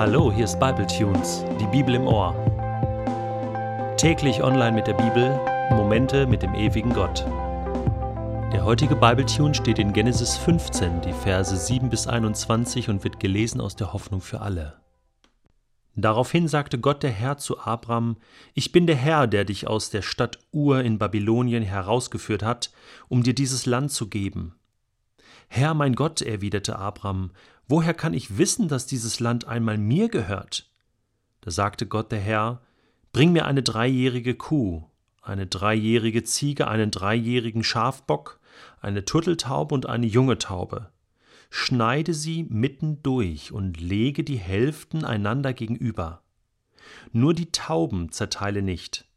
Hallo, hier ist Bible Tunes, die Bibel im Ohr. Täglich online mit der Bibel, Momente mit dem ewigen Gott. Der heutige Bible Tune steht in Genesis 15, die Verse 7 bis 21 und wird gelesen aus der Hoffnung für alle. Daraufhin sagte Gott der Herr zu Abram: Ich bin der Herr, der dich aus der Stadt Ur in Babylonien herausgeführt hat, um dir dieses Land zu geben. Herr mein Gott, erwiderte Abram, woher kann ich wissen, dass dieses Land einmal mir gehört? Da sagte Gott der Herr, Bring mir eine dreijährige Kuh, eine dreijährige Ziege, einen dreijährigen Schafbock, eine Turteltaube und eine junge Taube. Schneide sie mitten durch und lege die Hälften einander gegenüber. Nur die Tauben zerteile nicht.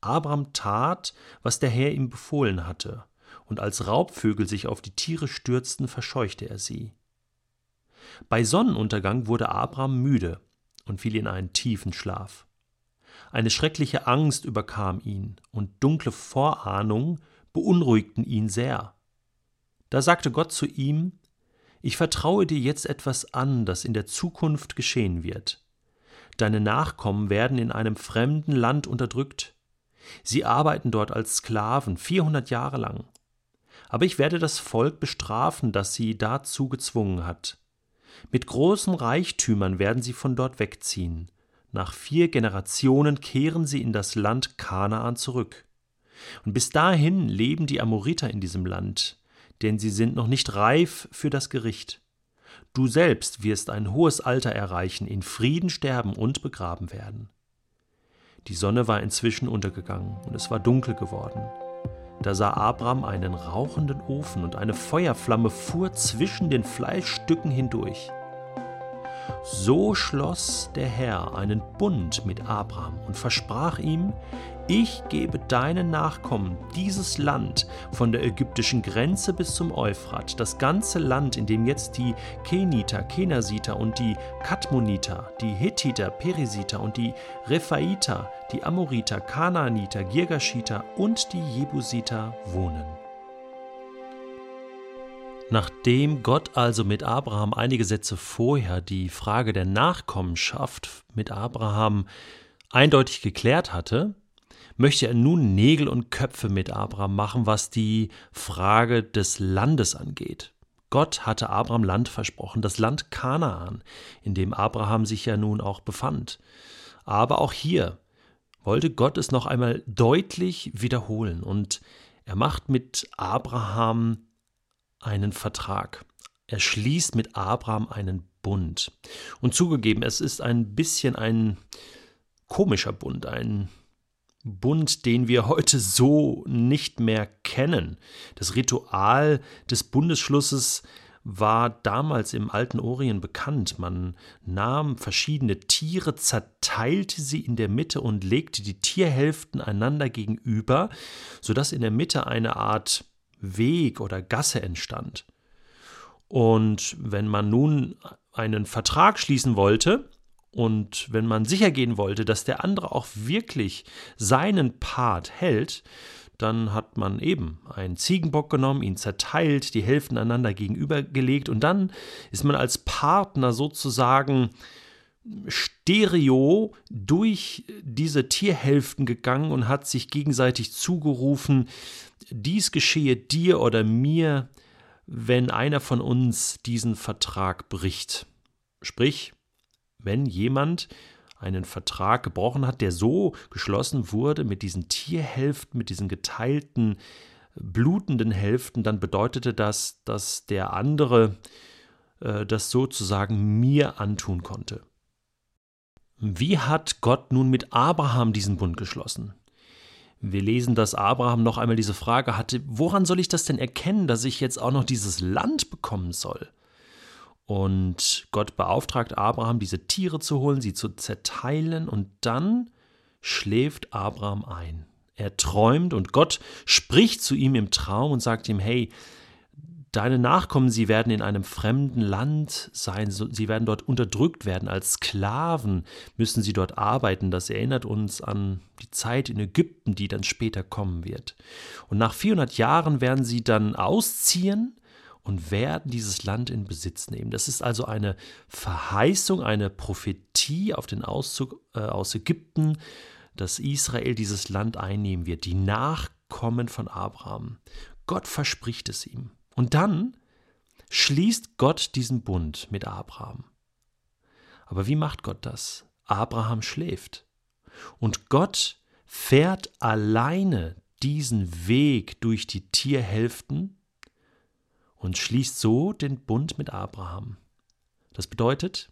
Abram tat, was der Herr ihm befohlen hatte, und als Raubvögel sich auf die Tiere stürzten, verscheuchte er sie. Bei Sonnenuntergang wurde Abraham müde und fiel in einen tiefen Schlaf. Eine schreckliche Angst überkam ihn, und dunkle Vorahnungen beunruhigten ihn sehr. Da sagte Gott zu ihm Ich vertraue dir jetzt etwas an, das in der Zukunft geschehen wird. Deine Nachkommen werden in einem fremden Land unterdrückt. Sie arbeiten dort als Sklaven vierhundert Jahre lang aber ich werde das Volk bestrafen, das sie dazu gezwungen hat. Mit großen Reichtümern werden sie von dort wegziehen. Nach vier Generationen kehren sie in das Land Kanaan zurück. Und bis dahin leben die Amoriter in diesem Land, denn sie sind noch nicht reif für das Gericht. Du selbst wirst ein hohes Alter erreichen, in Frieden sterben und begraben werden. Die Sonne war inzwischen untergegangen und es war dunkel geworden. Da sah Abram einen rauchenden Ofen und eine Feuerflamme fuhr zwischen den Fleischstücken hindurch. So schloss der Herr einen Bund mit Abraham und versprach ihm, ich gebe deinen Nachkommen dieses Land von der ägyptischen Grenze bis zum Euphrat, das ganze Land, in dem jetzt die Keniter, Kenasiter und die Kadmoniter, die Hethiter, Perisiter und die Rephaiter, die Amoriter, Kanaaniter, Girgashiter und die Jebusiter wohnen. Nachdem Gott also mit Abraham einige Sätze vorher die Frage der Nachkommenschaft mit Abraham eindeutig geklärt hatte, möchte er nun Nägel und Köpfe mit Abraham machen, was die Frage des Landes angeht. Gott hatte Abraham Land versprochen, das Land Kanaan, in dem Abraham sich ja nun auch befand. Aber auch hier wollte Gott es noch einmal deutlich wiederholen und er macht mit Abraham einen Vertrag. Er schließt mit Abraham einen Bund. Und zugegeben, es ist ein bisschen ein komischer Bund, ein Bund, den wir heute so nicht mehr kennen. Das Ritual des Bundesschlusses war damals im alten Orient bekannt. Man nahm verschiedene Tiere, zerteilte sie in der Mitte und legte die Tierhälften einander gegenüber, sodass in der Mitte eine Art Weg oder Gasse entstand. Und wenn man nun einen Vertrag schließen wollte und wenn man sicher gehen wollte, dass der andere auch wirklich seinen Part hält, dann hat man eben einen Ziegenbock genommen, ihn zerteilt, die Hälften einander gegenübergelegt und dann ist man als Partner sozusagen stereo durch diese Tierhälften gegangen und hat sich gegenseitig zugerufen, dies geschehe dir oder mir, wenn einer von uns diesen Vertrag bricht. Sprich, wenn jemand einen Vertrag gebrochen hat, der so geschlossen wurde mit diesen Tierhälften, mit diesen geteilten, blutenden Hälften, dann bedeutete das, dass der andere äh, das sozusagen mir antun konnte. Wie hat Gott nun mit Abraham diesen Bund geschlossen? Wir lesen, dass Abraham noch einmal diese Frage hatte, woran soll ich das denn erkennen, dass ich jetzt auch noch dieses Land bekommen soll? Und Gott beauftragt Abraham, diese Tiere zu holen, sie zu zerteilen, und dann schläft Abraham ein. Er träumt und Gott spricht zu ihm im Traum und sagt ihm, hey, deine Nachkommen, sie werden in einem fremden Land sein, sie werden dort unterdrückt werden, als Sklaven müssen sie dort arbeiten. Das erinnert uns an die Zeit in Ägypten, die dann später kommen wird. Und nach 400 Jahren werden sie dann ausziehen und werden dieses Land in Besitz nehmen. Das ist also eine Verheißung, eine Prophetie auf den Auszug äh, aus Ägypten, dass Israel dieses Land einnehmen wird, die Nachkommen von Abraham. Gott verspricht es ihm. Und dann schließt Gott diesen Bund mit Abraham. Aber wie macht Gott das? Abraham schläft. Und Gott fährt alleine diesen Weg durch die Tierhälften und schließt so den Bund mit Abraham. Das bedeutet,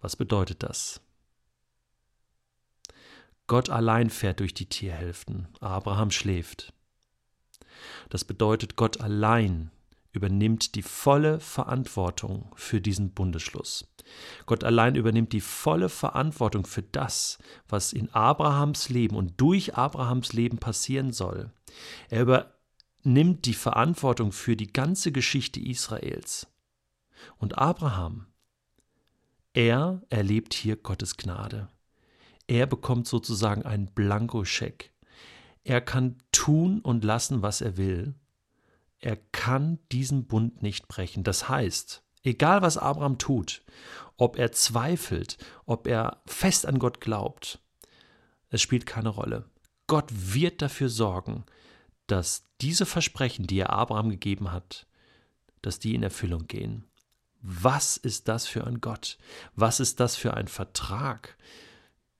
was bedeutet das? Gott allein fährt durch die Tierhälften, Abraham schläft. Das bedeutet, Gott allein übernimmt die volle Verantwortung für diesen Bundesschluss. Gott allein übernimmt die volle Verantwortung für das, was in Abrahams Leben und durch Abrahams Leben passieren soll. Er übernimmt die Verantwortung für die ganze Geschichte Israels. Und Abraham, er erlebt hier Gottes Gnade. Er bekommt sozusagen einen Blankoscheck. Er kann tun und lassen, was er will er kann diesen Bund nicht brechen. Das heißt, egal was Abraham tut, ob er zweifelt, ob er fest an Gott glaubt, es spielt keine Rolle. Gott wird dafür sorgen, dass diese Versprechen, die er Abraham gegeben hat, dass die in Erfüllung gehen. Was ist das für ein Gott? Was ist das für ein Vertrag?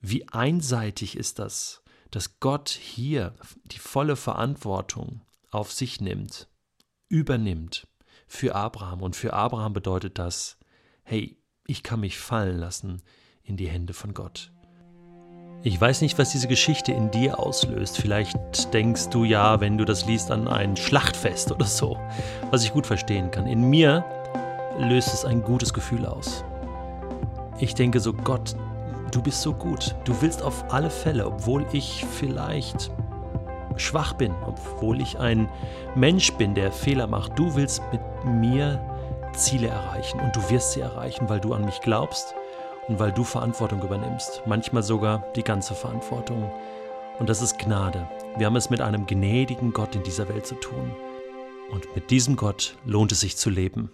Wie einseitig ist das, dass Gott hier die volle Verantwortung auf sich nimmt übernimmt für Abraham. Und für Abraham bedeutet das, hey, ich kann mich fallen lassen in die Hände von Gott. Ich weiß nicht, was diese Geschichte in dir auslöst. Vielleicht denkst du ja, wenn du das liest, an ein Schlachtfest oder so, was ich gut verstehen kann. In mir löst es ein gutes Gefühl aus. Ich denke so, Gott, du bist so gut. Du willst auf alle Fälle, obwohl ich vielleicht schwach bin, obwohl ich ein Mensch bin, der Fehler macht. Du willst mit mir Ziele erreichen und du wirst sie erreichen, weil du an mich glaubst und weil du Verantwortung übernimmst, manchmal sogar die ganze Verantwortung. Und das ist Gnade. Wir haben es mit einem gnädigen Gott in dieser Welt zu tun. Und mit diesem Gott lohnt es sich zu leben.